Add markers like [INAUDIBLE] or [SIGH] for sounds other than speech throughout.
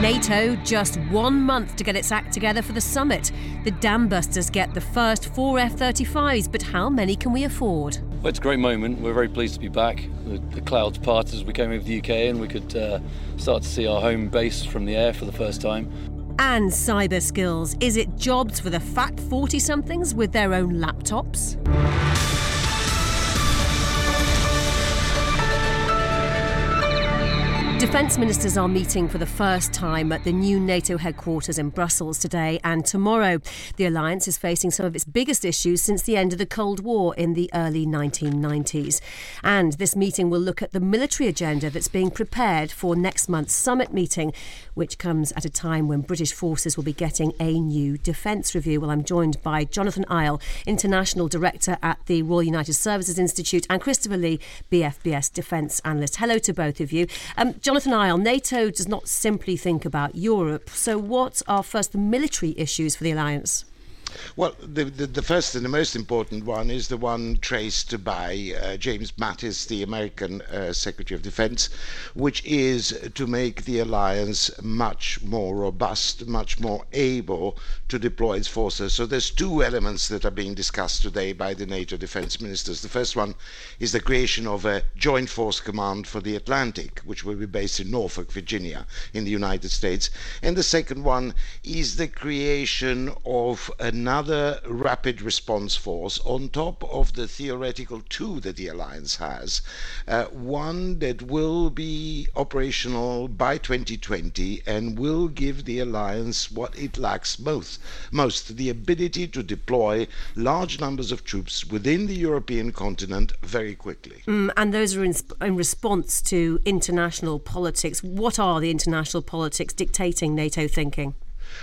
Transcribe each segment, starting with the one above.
NATO just one month to get its act together for the summit. The dambusters get the first four F 35s, but how many can we afford? Well, it's a great moment. We're very pleased to be back. The, the clouds parted as we came over the UK and we could uh, start to see our home base from the air for the first time. And cyber skills. Is it jobs for the fat 40 somethings with their own laptops? Defence ministers are meeting for the first time at the new NATO headquarters in Brussels today and tomorrow. The alliance is facing some of its biggest issues since the end of the Cold War in the early 1990s. And this meeting will look at the military agenda that's being prepared for next month's summit meeting, which comes at a time when British forces will be getting a new defence review. Well, I'm joined by Jonathan Eyal, International Director at the Royal United Services Institute, and Christopher Lee, BFBS Defence Analyst. Hello to both of you. Um, Jonathan Eyal, NATO does not simply think about Europe. So, what are first the military issues for the alliance? Well, the, the, the, first and the most important one is the one traced by uh, James Mattis, the American uh, Secretary of Defense, which is to make the alliance much more robust, much more able to deploy its forces. So there's two elements that are being discussed today by the NATO defense ministers. The first one is the creation of a joint force command for the Atlantic, which will be based in Norfolk, Virginia, in the United States. And the second one is the creation of a another rapid response force on top of the theoretical two that the alliance has, uh, one that will be operational by 2020 and will give the alliance what it lacks most, most the ability to deploy large numbers of troops within the European continent very quickly. Mm, and those are in, in response to international politics. What are the international politics dictating NATO thinking?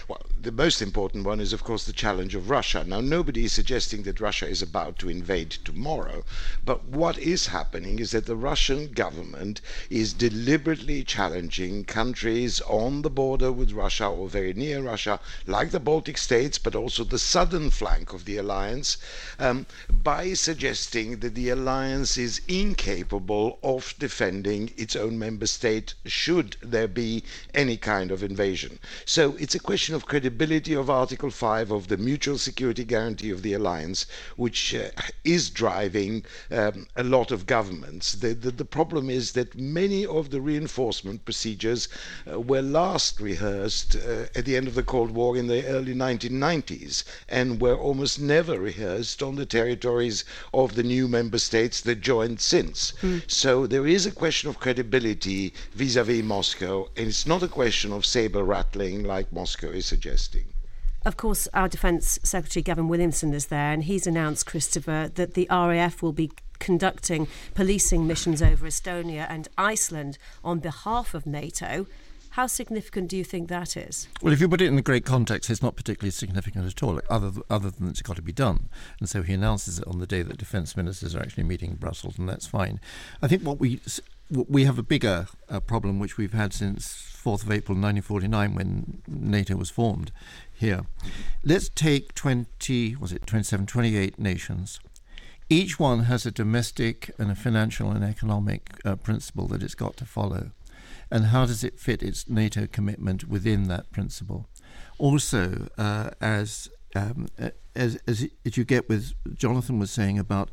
Well, the most important one is, of course, the challenge of Russia. Now, nobody is suggesting that Russia is about to invade tomorrow, but what is happening is that the Russian government is deliberately challenging countries on the border with Russia or very near Russia, like the Baltic states, but also the southern flank of the alliance, um, by suggesting that the alliance is incapable of defending its own member state should there be any kind of invasion. So it's a question of credibility of Article 5 of the Mutual Security Guarantee of the Alliance, which uh, is driving um, a lot of governments. The, the, the, problem is that many of the reinforcement procedures uh, were last rehearsed uh, at the end of the Cold War in the early 1990s and were almost never rehearsed on the territories of the new member states that joined since. Mm. So there is a question of credibility vis a vis Moscow, and it's not a question of saber rattling like Moscow is suggesting. Of course, our Defence Secretary Gavin Williamson is there, and he's announced, Christopher, that the RAF will be conducting policing missions over Estonia and Iceland on behalf of NATO. How significant do you think that is? Well, if you put it in the great context, it's not particularly significant at all, other, other than it's got to be done. And so he announces it on the day that defence ministers are actually meeting in Brussels, and that's fine. I think what we we have a bigger uh, problem, which we've had since 4th of April 1949 when NATO was formed here. Let's take 20, was it 27, 28 nations. Each one has a domestic and a financial and economic uh, principle that it's got to follow. And how does it fit its NATO commitment within that principle? Also, uh, as um, as, as, as you get with Jonathan was saying about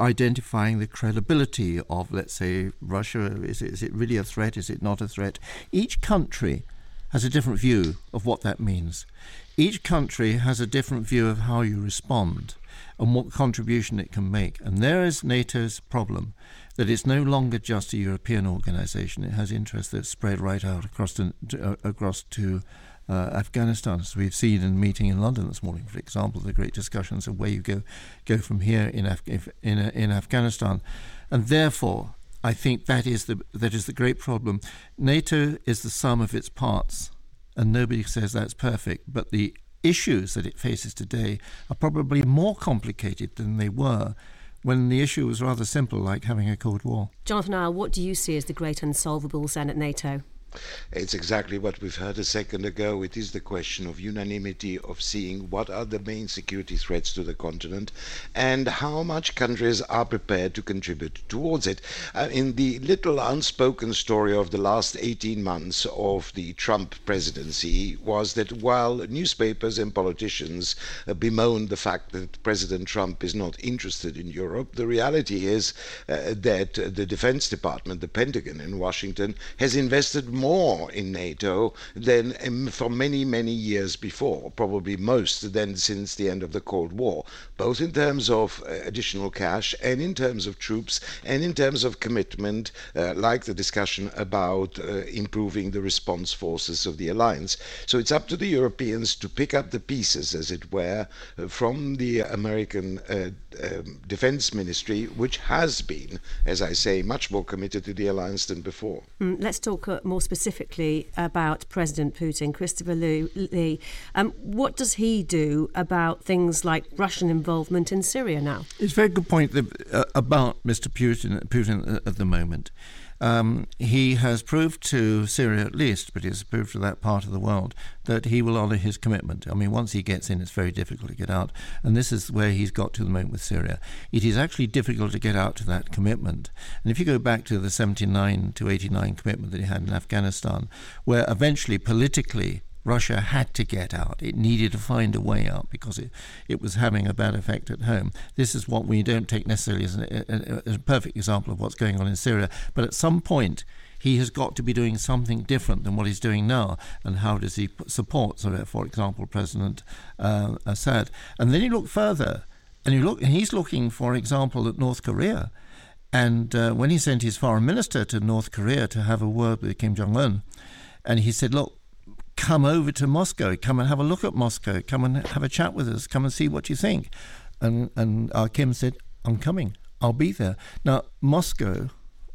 identifying the credibility of, let's say, Russia. Is it, is it really a threat? Is it not a threat? Each country has a different view of what that means. Each country has a different view of how you respond and what contribution it can make. And there is NATO's problem that it's no longer just a European organization. It has interests that spread right out across to, uh, across to uh, Afghanistan, as we've seen in meeting in London this morning, for example, the great discussions of where you go go from here in Af- in, uh, in Afghanistan, and therefore I think that is the that is the great problem. NATO is the sum of its parts, and nobody says that's perfect, but the issues that it faces today are probably more complicated than they were when the issue was rather simple, like having a Cold War. Jonathan Eyal, what do you see as the great unsolvables then at NATO? It's exactly what we've heard a second ago. It is the question of unanimity, of seeing what are the main security threats to the continent and how much countries are prepared to contribute towards it. Uh, in the little unspoken story of the last 18 months of the Trump presidency was that while newspapers and politicians uh, bemoan the fact that President Trump is not interested in Europe, the reality is uh, that the Defense Department, the Pentagon in Washington, has invested more in NATO than um, for many, many years before, probably most than since the end of the Cold War, both in terms of uh, additional cash and in terms of troops and in terms of commitment, uh, like the discussion about uh, improving the response forces of the alliance. So it's up to the Europeans to pick up the pieces, as it were, uh, from the American uh, um, Defense Ministry, which has been, as I say, much more committed to the alliance than before. Mm, let's talk uh, more specifically about President Putin, Christopher Lee. Um, what does he do about things like Russian involvement in Syria now? It's a very good point that, uh, about Mr. Putin, Putin at the moment. Um, he has proved to Syria at least, but he's proved to that part of the world, that he will honour his commitment. I mean, once he gets in, it's very difficult to get out. And this is where he's got to the moment with Syria. It is actually difficult to get out to that commitment. And if you go back to the 79 to 89 commitment that he had in Afghanistan, where eventually politically Russia had to get out. It needed to find a way out because it, it was having a bad effect at home. This is what we don't take necessarily as, an, a, a, a perfect example of what's going on in Syria. But at some point, he has got to be doing something different than what he's doing now. And how does he support, for example, President uh, Assad? And then you look further, and you look, and he's looking, for example, at North Korea. And uh, when he sent his foreign minister to North Korea to have a word with Kim Jong Un, and he said, "Look, come over to Moscow, come and have a look at Moscow, come and have a chat with us, come and see what you think. And and uh, Kim said, I'm coming, I'll be there. Now, Moscow,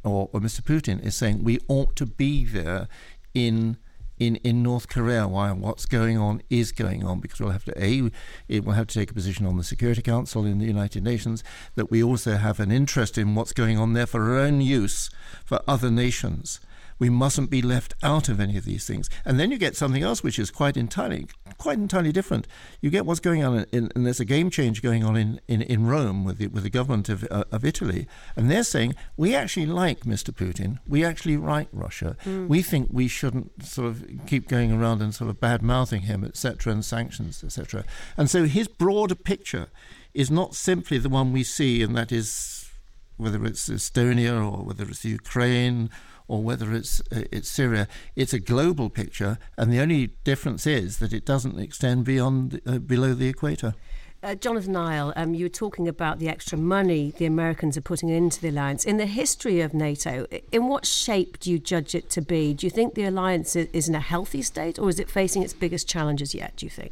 or, or Mr. Putin, is saying we ought to be there in in, in North Korea while what's going on is going on because we'll have to a it will have to take a position on the Security Council in the United Nations that we also have an interest in what's going on there for our own use for other nations we mustn't be left out of any of these things. And then you get something else which is quite entirely, quite entirely different. You get what's going on, in, and there's a game change going on in, in, in Rome with the, with the government of, uh, of Italy. And they're saying, we actually like Mr. Putin. We actually like Russia. Mm. We think we shouldn't sort of keep going around and sort of bad mouthing him, etc., and sanctions, etc. And so his broader picture is not simply the one we see, and that is whether it's Estonia or whether it's Ukraine or whether it's uh, it's Syria. It's a global picture, and the only difference is that it doesn't extend beyond uh, below the equator. Uh, Jonathan Eyal, um, you were talking about the extra money the Americans are putting into the alliance. In the history of NATO, in what shape do you judge it to be? Do you think the alliance is in a healthy state, or is it facing its biggest challenges yet, do you think?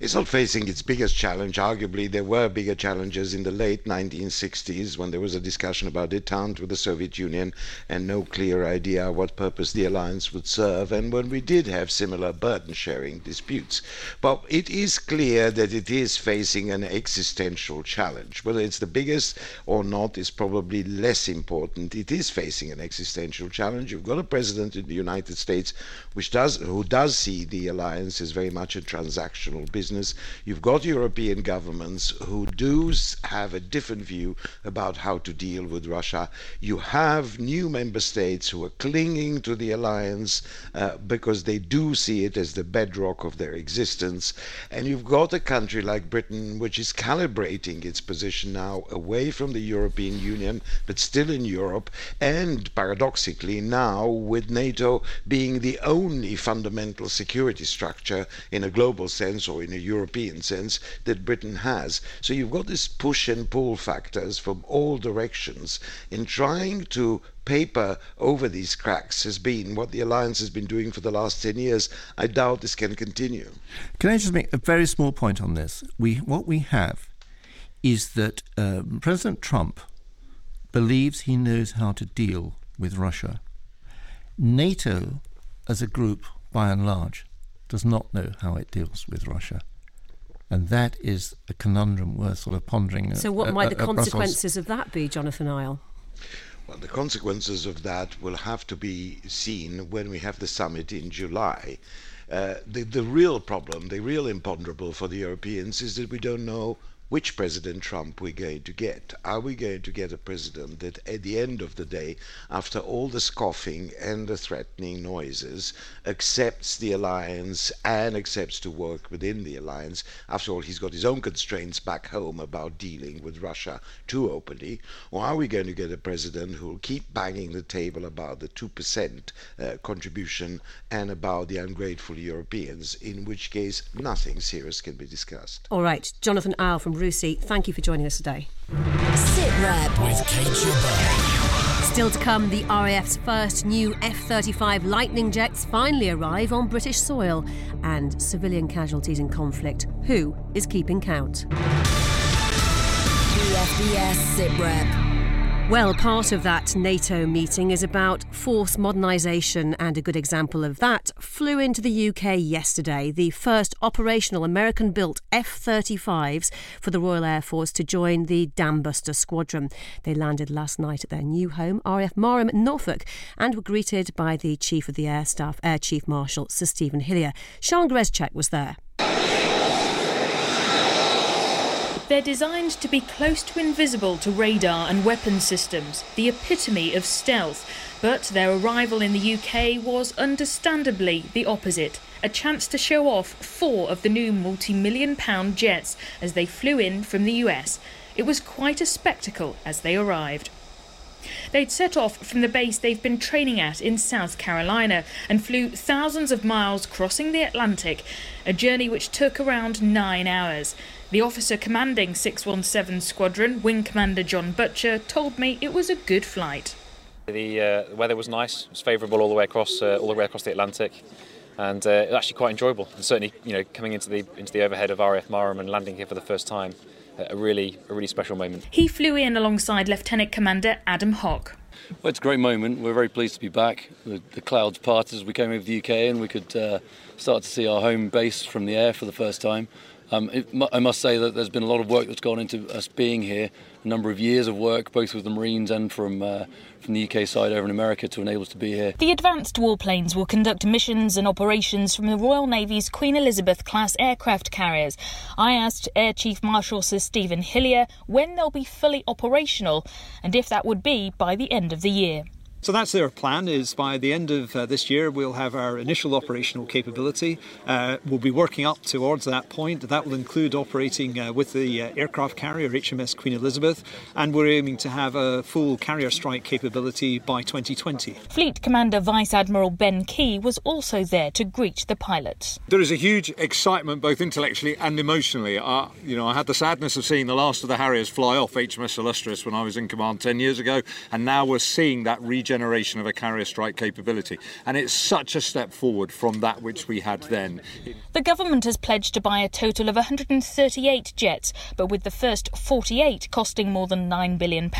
It's not facing its biggest challenge. Arguably, there were bigger challenges in the late 1960s when there was a discussion about detente with the Soviet Union and no clear idea what purpose the alliance would serve, and when we did have similar burden sharing disputes. But it is clear that it is facing an existential challenge. Whether it's the biggest or not is probably less important. It is facing an existential challenge. You've got a president in the United States which does who does see the alliance as very much a transactional business. You've got European governments who do have a different view about how to deal with Russia. You have new member states who are clinging to the alliance uh, because they do see it as the bedrock of their existence. And you've got a country like Britain which is calibrating its position now away from the European Union, but still in Europe, and paradoxically now with NATO being the only fundamental security structure in a global sense or in a European sense that Britain has. So you've got this push and pull factors from all directions in trying to paper over these cracks has been what the alliance has been doing for the last 10 years. I doubt this can continue. Can I just make a very small point on this? We, what we have is that um, President Trump believes he knows how to deal with Russia. NATO, as a group, by and large, does not know how it deals with Russia. And that is a conundrum worth sort of pondering. So, what might the consequences Brussels. of that be, Jonathan Eyal? Well, the consequences of that will have to be seen when we have the summit in July. Uh, the, the real problem, the real imponderable for the Europeans is that we don't know which President Trump we're going to get. Are we going to get a president that at the end of the day, after all the scoffing and the threatening noises, accepts the alliance and accepts to work within the alliance? After all, he's got his own constraints back home about dealing with Russia too openly. Or are we going to get a president who will keep banging the table about the 2% uh, contribution and about the ungrateful Europeans, in which case nothing serious can be discussed? All right, Jonathan Eyal from RUSI, thank you for joining us today. Sit Rep with Kate Still to come, the RAF's first new F 35 Lightning jets finally arrive on British soil. And civilian casualties in conflict. Who is keeping count? Sit Rep. Well, part of that NATO meeting is about force modernisation, and a good example of that flew into the UK yesterday. The first operational American built F 35s for the Royal Air Force to join the Dambuster Squadron. They landed last night at their new home, RAF Marham, Norfolk, and were greeted by the Chief of the Air Staff, Air Chief Marshal Sir Stephen Hillier. Sean Grezchek was there. They're designed to be close to invisible to radar and weapon systems, the epitome of stealth. But their arrival in the UK was understandably the opposite a chance to show off four of the new multi million pound jets as they flew in from the US. It was quite a spectacle as they arrived. They'd set off from the base they've been training at in South Carolina and flew thousands of miles crossing the Atlantic, a journey which took around nine hours. The officer commanding 617 Squadron, Wing Commander John Butcher, told me it was a good flight. The, uh, weather was nice; it was favourable all the way across, uh, all the way across the Atlantic, and uh, it was actually quite enjoyable. And certainly, you know, coming into the into the overhead of RAF Marham and landing here for the first time, a really a really special moment. He flew in alongside Lieutenant Commander Adam Hock. Well, it's a great moment. We're very pleased to be back. The, the clouds parted as we came over the UK, and we could uh, start to see our home base from the air for the first time. Um, it, I must say that there's been a lot of work that's gone into us being here, a number of years of work, both with the Marines and from uh, from the UK side over in America to enable us to be here. The advanced warplanes will conduct missions and operations from the Royal Navy's Queen Elizabeth class aircraft carriers. I asked Air Chief Marshal Sir Stephen Hillier when they'll be fully operational and if that would be by the end of the year. So that's their plan. Is by the end of uh, this year we'll have our initial operational capability. Uh, we'll be working up towards that point. That will include operating uh, with the uh, aircraft carrier HMS Queen Elizabeth, and we're aiming to have a full carrier strike capability by 2020. Fleet Commander Vice Admiral Ben Key was also there to greet the pilots. There is a huge excitement, both intellectually and emotionally. you know, I had the sadness of seeing the last of the Harriers fly off HMS Illustrious when I was in command 10 years ago, and now we're seeing that region generation of a carrier strike capability. And it's such a step forward from that which we had then. The government has pledged to buy a total of 138 jets, but with the first 48 costing more than £9 billion,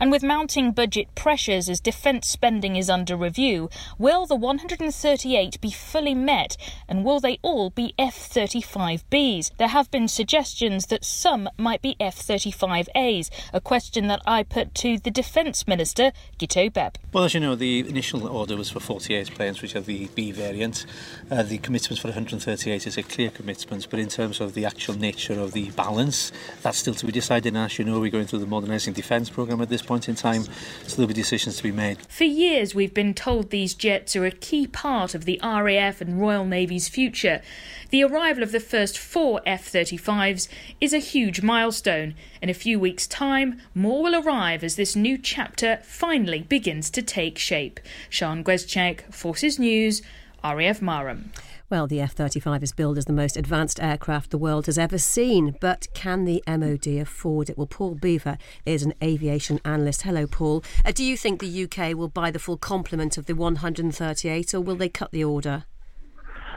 and with mounting budget pressures as defence spending is under review, will the 138 be fully met, and will they all be F 35Bs? There have been suggestions that some might be F 35As, a question that I put to the Defence Minister, Guto Bebb. Well, as you know, the initial order was for 48 planes, which are the B variant. Uh, the commitment for 138 is a clear commitment, but in terms of the actual nature of the balance, that's still to be decided. And as you know, we're going through the modernising defence programme at this point in time, so there'll be decisions to be made. For years, we've been told these jets are a key part of the RAF and Royal Navy's future. The arrival of the first four F 35s is a huge milestone. In a few weeks' time, more will arrive as this new chapter finally begins to take shape. Sean Grezchek, Forces News, RAF Marham. Well, the F 35 is billed as the most advanced aircraft the world has ever seen, but can the MOD afford it? Well, Paul Beaver is an aviation analyst. Hello, Paul. Uh, do you think the UK will buy the full complement of the 138 or will they cut the order?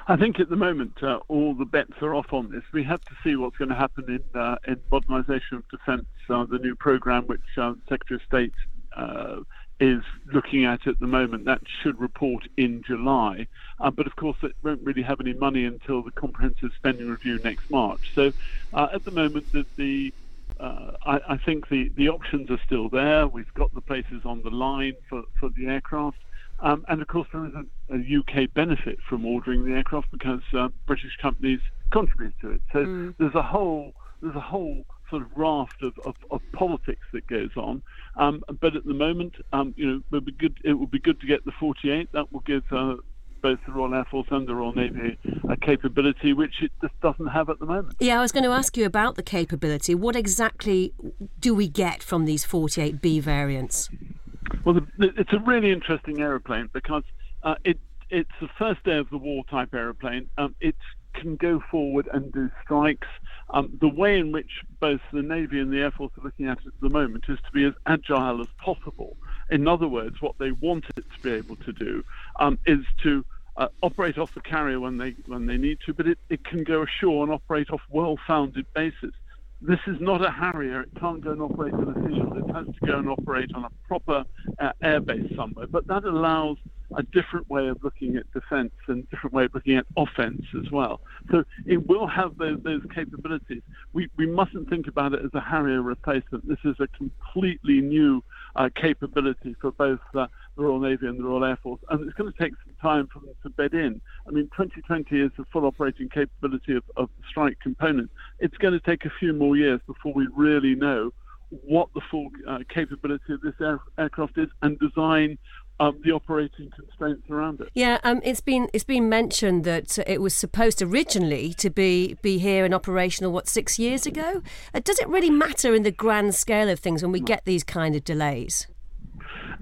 I think at the moment uh, all the bets are off on this. We have to see what's going to happen in uh, in modernisation of defence, uh, the new programme which uh, Secretary of State uh, is looking at at the moment. That should report in July, uh, but of course it won't really have any money until the comprehensive spending review next March. So at the moment, the, the uh, I, I, think the, the options are still there. We've got the places on the line for, for the aircraft. Um, and of course, there is a, a, UK benefit from ordering the aircraft because uh, British companies contribute to it. So mm. there's a whole there's a whole sort of raft of, of, of politics that goes on. Um, but at the moment, um, you know, it would be good. It would be good to get the 48. That will give uh, both the Royal Air Force and the Royal Navy a capability which it just doesn't have at the moment. Yeah, I was going to ask you about the capability. What exactly do we get from these 48B variants? Well, the, it's a really interesting aeroplane because uh, it it's the first day of the war type aeroplane. Um, it can go forward and do strikes. Um, the way in which both the Navy and the Air Force are looking at it at the moment is to be as agile as possible. In other words, what they want it to be able to do um, is to uh, operate off the carrier when they when they need to, but it, it can go ashore and operate off well-founded bases. This is not a Harrier. It can't go and operate in a field. It has to go and operate on a proper uh, airbase somewhere. But that allows a different way of looking at defence and different way of looking at offence as well. So it will have those, those capabilities. We, we mustn't think about it as a Harrier replacement. This is a completely new uh, capability for both uh, the Royal Navy and the Royal Air Force, and it's going to take some time for them to bed in. I mean, 2020 is the full operating capability of, of the strike component. It's going to take a few more years before we really know what the full uh, capability of this air, aircraft is and design um, the operating constraints around it. Yeah, um, it's been it's been mentioned that it was supposed originally to be be here and operational what six years ago. Uh, does it really matter in the grand scale of things when we get these kind of delays?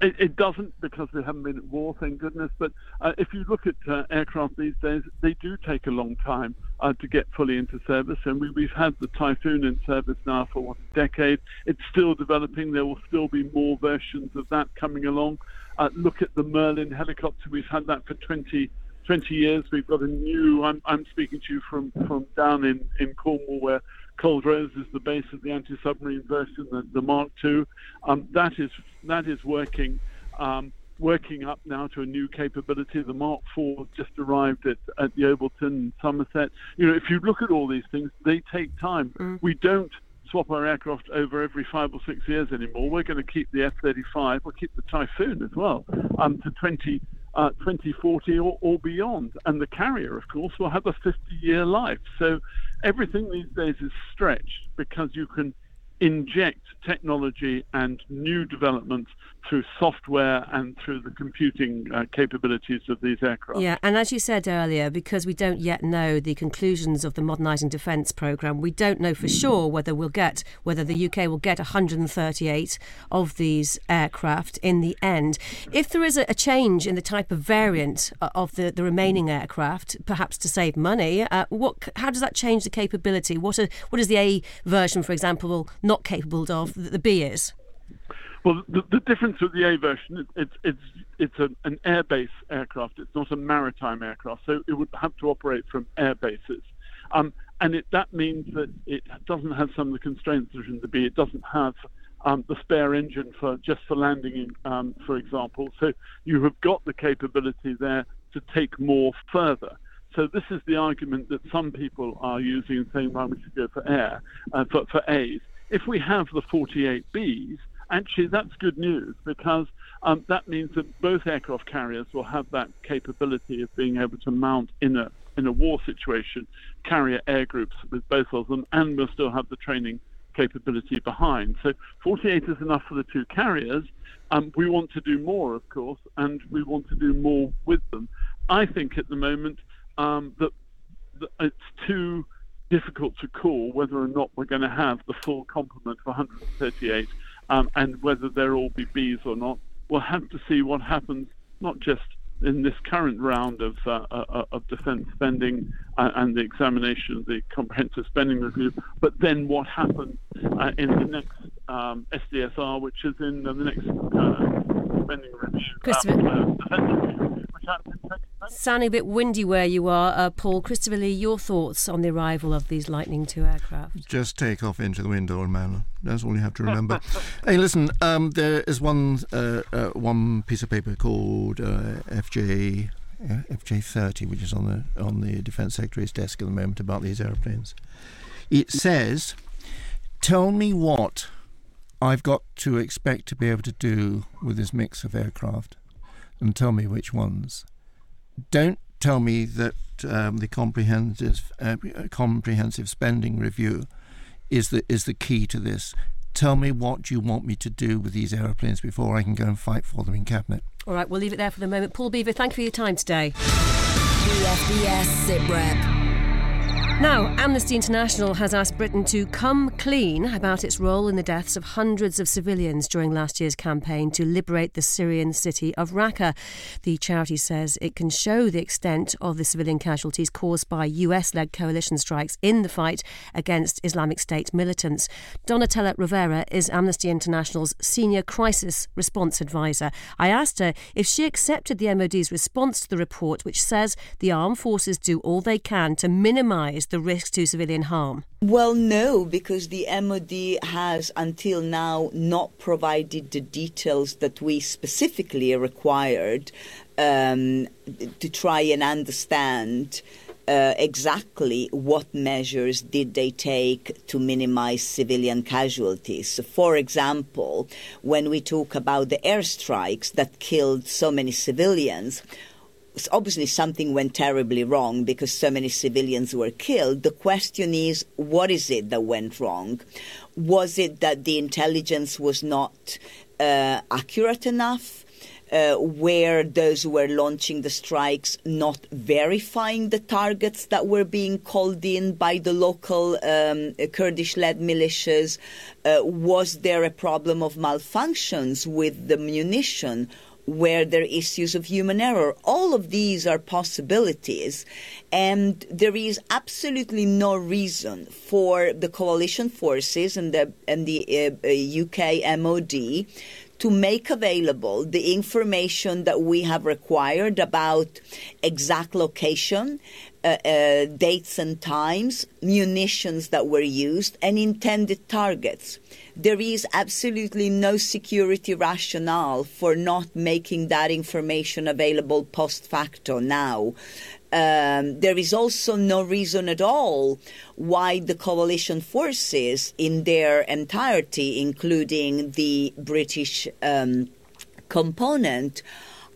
It, it, doesn't because we haven't been at war, thank goodness. But uh, if you look at uh, aircraft these days, they do take a long time uh, to get fully into service. And we, have had the Typhoon in service now for what, a decade. It's still developing. There will still be more versions of that coming along. Uh, look at the Merlin helicopter. We've had that for 20, 20 years. We've got a new. I'm, I'm speaking to you from, from down in, in Cornwall where Culdrose is the base of the anti-submarine version, the, the Mark II. Um, that is that is working um, working up now to a new capability. The Mark IV just arrived at, at the in Somerset. You know, if you look at all these things, they take time. Mm. We don't swap our aircraft over every five or six years anymore. We're going to keep the F-35. We'll keep the Typhoon as well um, to 20 uh, 2040 or, or, beyond. And the carrier, of course, will have a 50 year life. So everything these days is stretched because you can inject technology and new developments through software and through the computing uh, capabilities of these aircraft. Yeah, and as you said earlier, because we don't yet know the conclusions of the modernising defence programme, we don't know for sure whether we'll get whether the UK will get 138 of these aircraft in the end. If there is a, a change in the type of variant uh, of the, the remaining aircraft, perhaps to save money, uh, what how does that change the capability? What are, what is the A version, for example, not capable of that the B is? Well, the, the difference with the A version, it, it's it's it's a, an airbase aircraft. It's not a maritime aircraft, so it would have to operate from air bases. Um, and it, that means that it doesn't have some of the constraints that in the B. It doesn't have um, the spare engine for just for landing, um, for example. So you have got the capability there to take more further. So this is the argument that some people are using saying, well, we should go for air, uh, for, for A's. If we have the 48 Bs, actually that's good news because um, that means that both aircraft carriers will have that capability of being able to mount in a in a war situation carrier air groups with both of them, and we'll still have the training capability behind. So 48 is enough for the two carriers. Um, we want to do more, of course, and we want to do more with them. I think at the moment um, that, that it's too difficult to call whether or not we're going to have the full complement of 138 um, and whether there will be bees or not. We'll have to see what happens, not just in this current round of, uh, uh, of defence spending uh, and the examination of the comprehensive spending review, but then what happens uh, in the next um, SDSR, which is in the next uh, spending review. Christopher. Sounding a bit windy where you are, uh, Paul. Christopher Lee, your thoughts on the arrival of these Lightning II aircraft? Just take off into the wind, old man. That's all you have to remember. [LAUGHS] hey, listen, um, there is one uh, uh, one piece of paper called uh, FJ FJ30, which is on the on the Defence Secretary's desk at the moment about these aeroplanes. It says Tell me what I've got to expect to be able to do with this mix of aircraft, and tell me which ones. Don't tell me that um, the comprehensive uh, comprehensive spending review is the is the key to this. Tell me what you want me to do with these aeroplanes before I can go and fight for them in cabinet. All right, we'll leave it there for the moment. Paul Beaver, thank you for your time today. BFBS SITREP. Now, Amnesty International has asked Britain to come clean about its role in the deaths of hundreds of civilians during last year's campaign to liberate the Syrian city of Raqqa. The charity says it can show the extent of the civilian casualties caused by US led coalition strikes in the fight against Islamic State militants. Donatella Rovera is Amnesty International's senior crisis response advisor. I asked her if she accepted the MOD's response to the report, which says the armed forces do all they can to minimise the risk to civilian harm? Well, no, because the MOD has until now not provided the details that we specifically required um, to try and understand. Uh, exactly what measures did they take to minimize civilian casualties. For example, when we talk about the airstrikes that killed so many civilians, obviously something went terribly wrong because so many civilians were killed. The question is, what is it that went wrong? Was it that the intelligence was not uh, accurate enough? Uh, where those who were launching the strikes not verifying the targets that were being called in by the local um, Kurdish led militias? Uh, was there a problem of malfunctions with the munition? Where there are issues of human error. All of these are possibilities, and there is absolutely no reason for the coalition forces and the and the uh, UK MOD to make available the information that we have required about exact location, uh, uh, dates and times, munitions that were used, and intended targets there is absolutely no security rationale for not making that information available post facto now. Um, there is also no reason at all why the coalition forces, in their entirety, including the British um, component,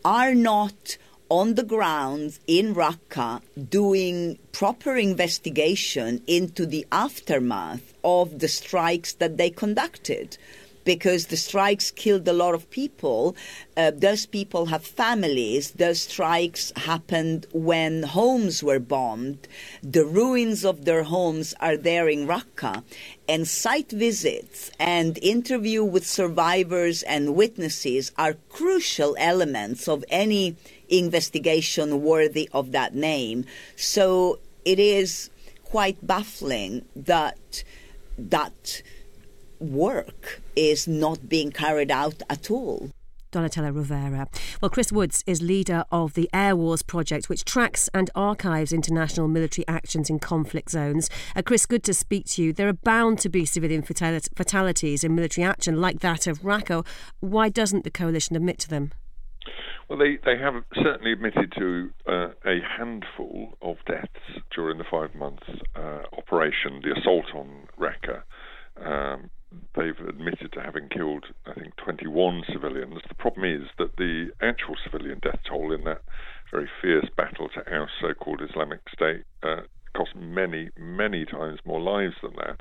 are not on the ground in Raqqa doing proper investigation into the aftermath of the strikes that they conducted because the strikes killed a lot of people. Uh, those people have families. Those strikes happened when homes were bombed. The ruins of their homes are there in Raqqa. And site visits and interview with survivors and witnesses are crucial elements of any investigation worthy of that name. So it is quite baffling that that work is not being carried out at all. Donatella Rovera. Well, Chris Woods is leader of the Airwars Project, which tracks and archives international military actions in conflict zones. Uh, Chris, good to speak to you. There are bound to be civilian fatalities in military action like that of Raqqa. Why doesn't the coalition admit to them? Well, they, they have certainly admitted to uh, a handful of deaths during the five month uh, operation, the assault on Raqqa. Um, they've admitted to having killed, I think, 21 civilians. The problem is that the actual civilian death toll in that very fierce battle to oust so called Islamic State uh, cost many, many times more lives than that.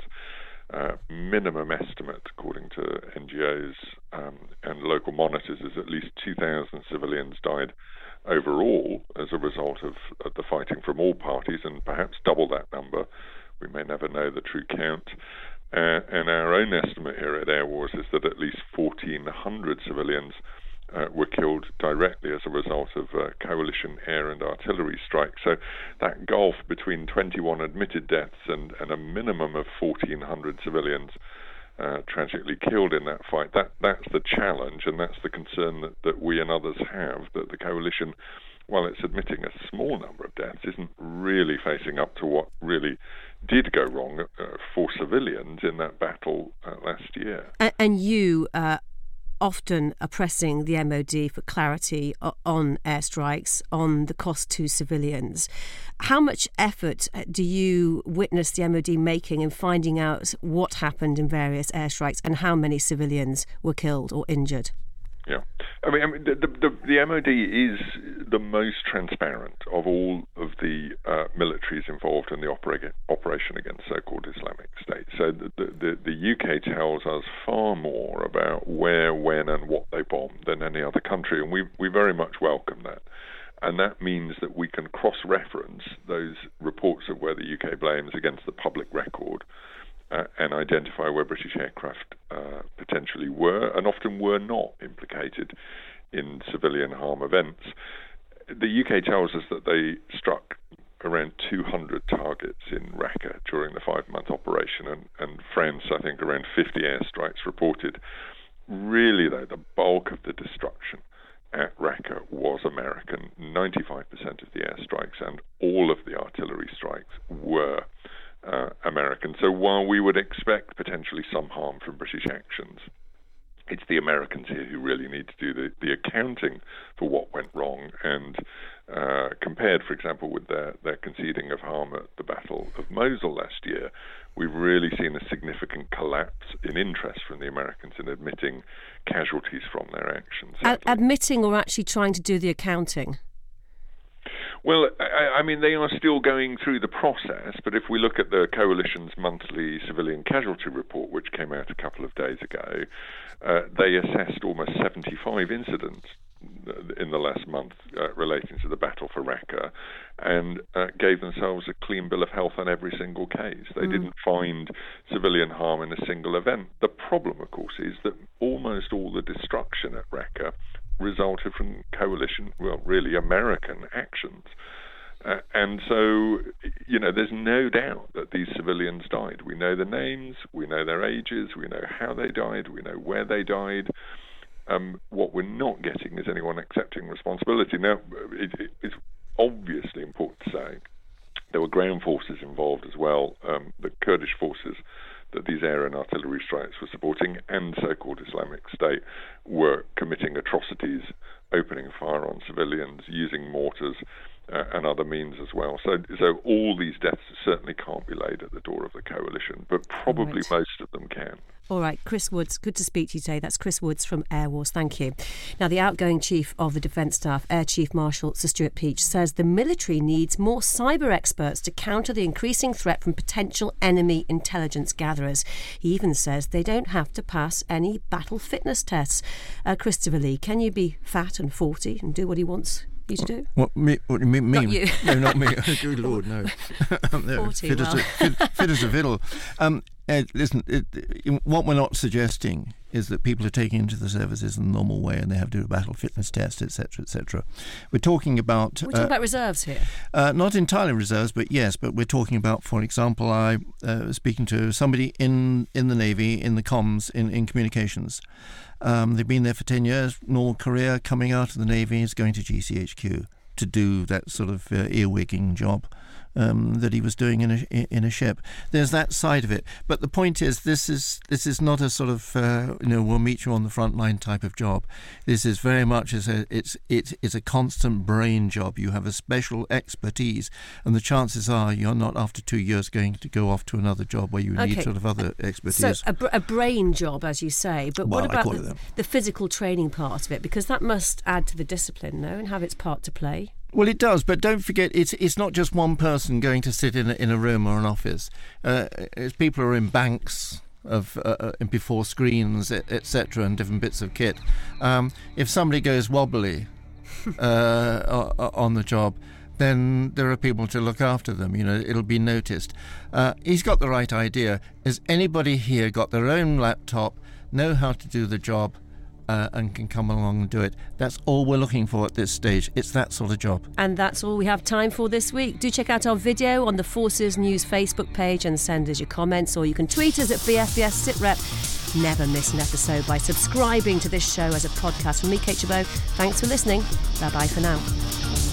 Uh, minimum estimate, according to NGOs um, and local monitors, is at least 2,000 civilians died overall as a result of, of, the fighting from all parties, and perhaps double that number. We may never know the true count. Uh, and our own estimate here at Airwars is that at least 1,400 civilians uh, were killed directly as a result of uh, coalition air and artillery strikes. So that gulf between 21 admitted deaths and, and a minimum of 1,400 civilians uh, tragically killed in that fight, that, that's the challenge and that's the concern that, that we and others have, that the coalition while it's admitting a small number of deaths, isn't really facing up to what really did go wrong uh, for civilians in that battle uh, last year. And, and you uh, often are pressing the MOD for clarity on airstrikes, on the cost to civilians. How much effort uh, do you witness the MOD making in finding out what happened in various airstrikes and how many civilians were killed or injured? Yeah, I mean, I mean the, the, the MOD is the most transparent of all of the uh, militaries involved in the opera- operation against so-called Islamic State. So the, the, the UK tells us far more about where, when, and what they bombed than any other country, and we we very much welcome that. And that means that we can cross-reference those reports of where the UK blames against the public record uh, and identify where British aircraft uh, potentially were and often were not implicated in civilian harm events. The UK tells us that they struck around 200 targets in Raqqa during the five month operation, and, and France, I think, around 50 airstrikes reported. Really, though, the bulk of the destruction at Raqqa was American. 95% of the airstrikes and all of the artillery strikes were uh. So while we would expect potentially some harm from British actions, it's the Americans here who really need to do the, the accounting for what went wrong. And uh, compared, for example, with their, their conceding of harm at the Battle of Mosul last year, we've really seen a significant collapse in interest from the Americans in admitting casualties from their actions. Ad- admitting or actually trying to do the accounting? Well, I, I, mean, they are still going through the process, but if we look at the coalition's monthly civilian casualty report, which came out a couple of days ago, uh, they assessed almost 75 incidents in the last month uh, relating to the battle for Raqqa and uh, gave themselves a clean bill of health on every single case. They mm. didn't find civilian harm in a single event. The problem, of course, is that almost all the destruction at Raqqa resulted from coalition, well, really American actions. Uh, and so, you know, there's no doubt that these civilians died. We know the names, we know their ages, we know how they died, we know where they died. Um, what we're not getting is anyone accepting responsibility. Now, it, it's obviously important to say there were ground forces involved as well. Um, the Kurdish forces that these air and artillery strikes were supporting and so-called Islamic State were committing atrocities, opening fire on civilians, using mortars uh, and other means as well. So, so all these deaths certainly can't be laid at the door of the coalition, but probably right. most of them can. All right, Chris Woods, good to speak to you today. That's Chris Woods from Airwars. Thank you. Now, the outgoing chief of the Defence Staff, Air Chief Marshal Sir Stuart Peach, says the military needs more cyber experts to counter the increasing threat from potential enemy intelligence gatherers. He even says they don't have to pass any battle fitness tests. Uh, Christopher Lee, can you be fat and 40 and do what he wants you to do? What me? What me? me? Not you. no, not me. [LAUGHS] Good lord, no. [LAUGHS] no 40, fit, well. as a, fit, fit as a fiddle. [LAUGHS] Um, Listen, it, it, what we're not suggesting is that people are taken into the services in the normal way and they have to do a battle fitness test, etc., etc. We're talking about. We're talking uh, about reserves here. Uh, not entirely reserves, but yes. But we're talking about, for example, I uh, was speaking to somebody in, in the Navy, in the comms, in, in communications. Um, they've been there for 10 years, normal career, coming out of the Navy, is going to GCHQ to do that sort of uh, earwigging job um, that he was doing in a in a ship. There's that side of it, but the point is, this is this is not a sort of uh, you know we'll meet you on the front line type of job. This is very much as a it's it is a constant brain job. You have a special expertise, and the chances are you're not after two years going to go off to another job where you okay. need sort of other expertise. So a, br- a brain job, as you say, but well, what about the, the physical training part of it? Because that must add to the discipline, no, and have its part to play. Well, it does, but don't forget, it's it's not just one person going to sit in a, in a room or an office. Uh, people are in banks of uh, uh before screens, etc., and different bits of kit. Um, if somebody goes wobbly [LAUGHS] uh, on the job, then there are people to look after them. You know, it'll be noticed. Uh, he's got the right idea. Has anybody here got their own laptop, know how to do the job, uh, and can come along and do it. That's all we're looking for at this stage. It's that sort of job. And that's all we have time for this week. Do check out our video on the Forces News Facebook page and send us your comments, or you can tweet us at BFBS SitRep. Never miss an episode by subscribing to this show as a podcast. From me, Kate Gerbeau, thanks for listening. Bye bye for now.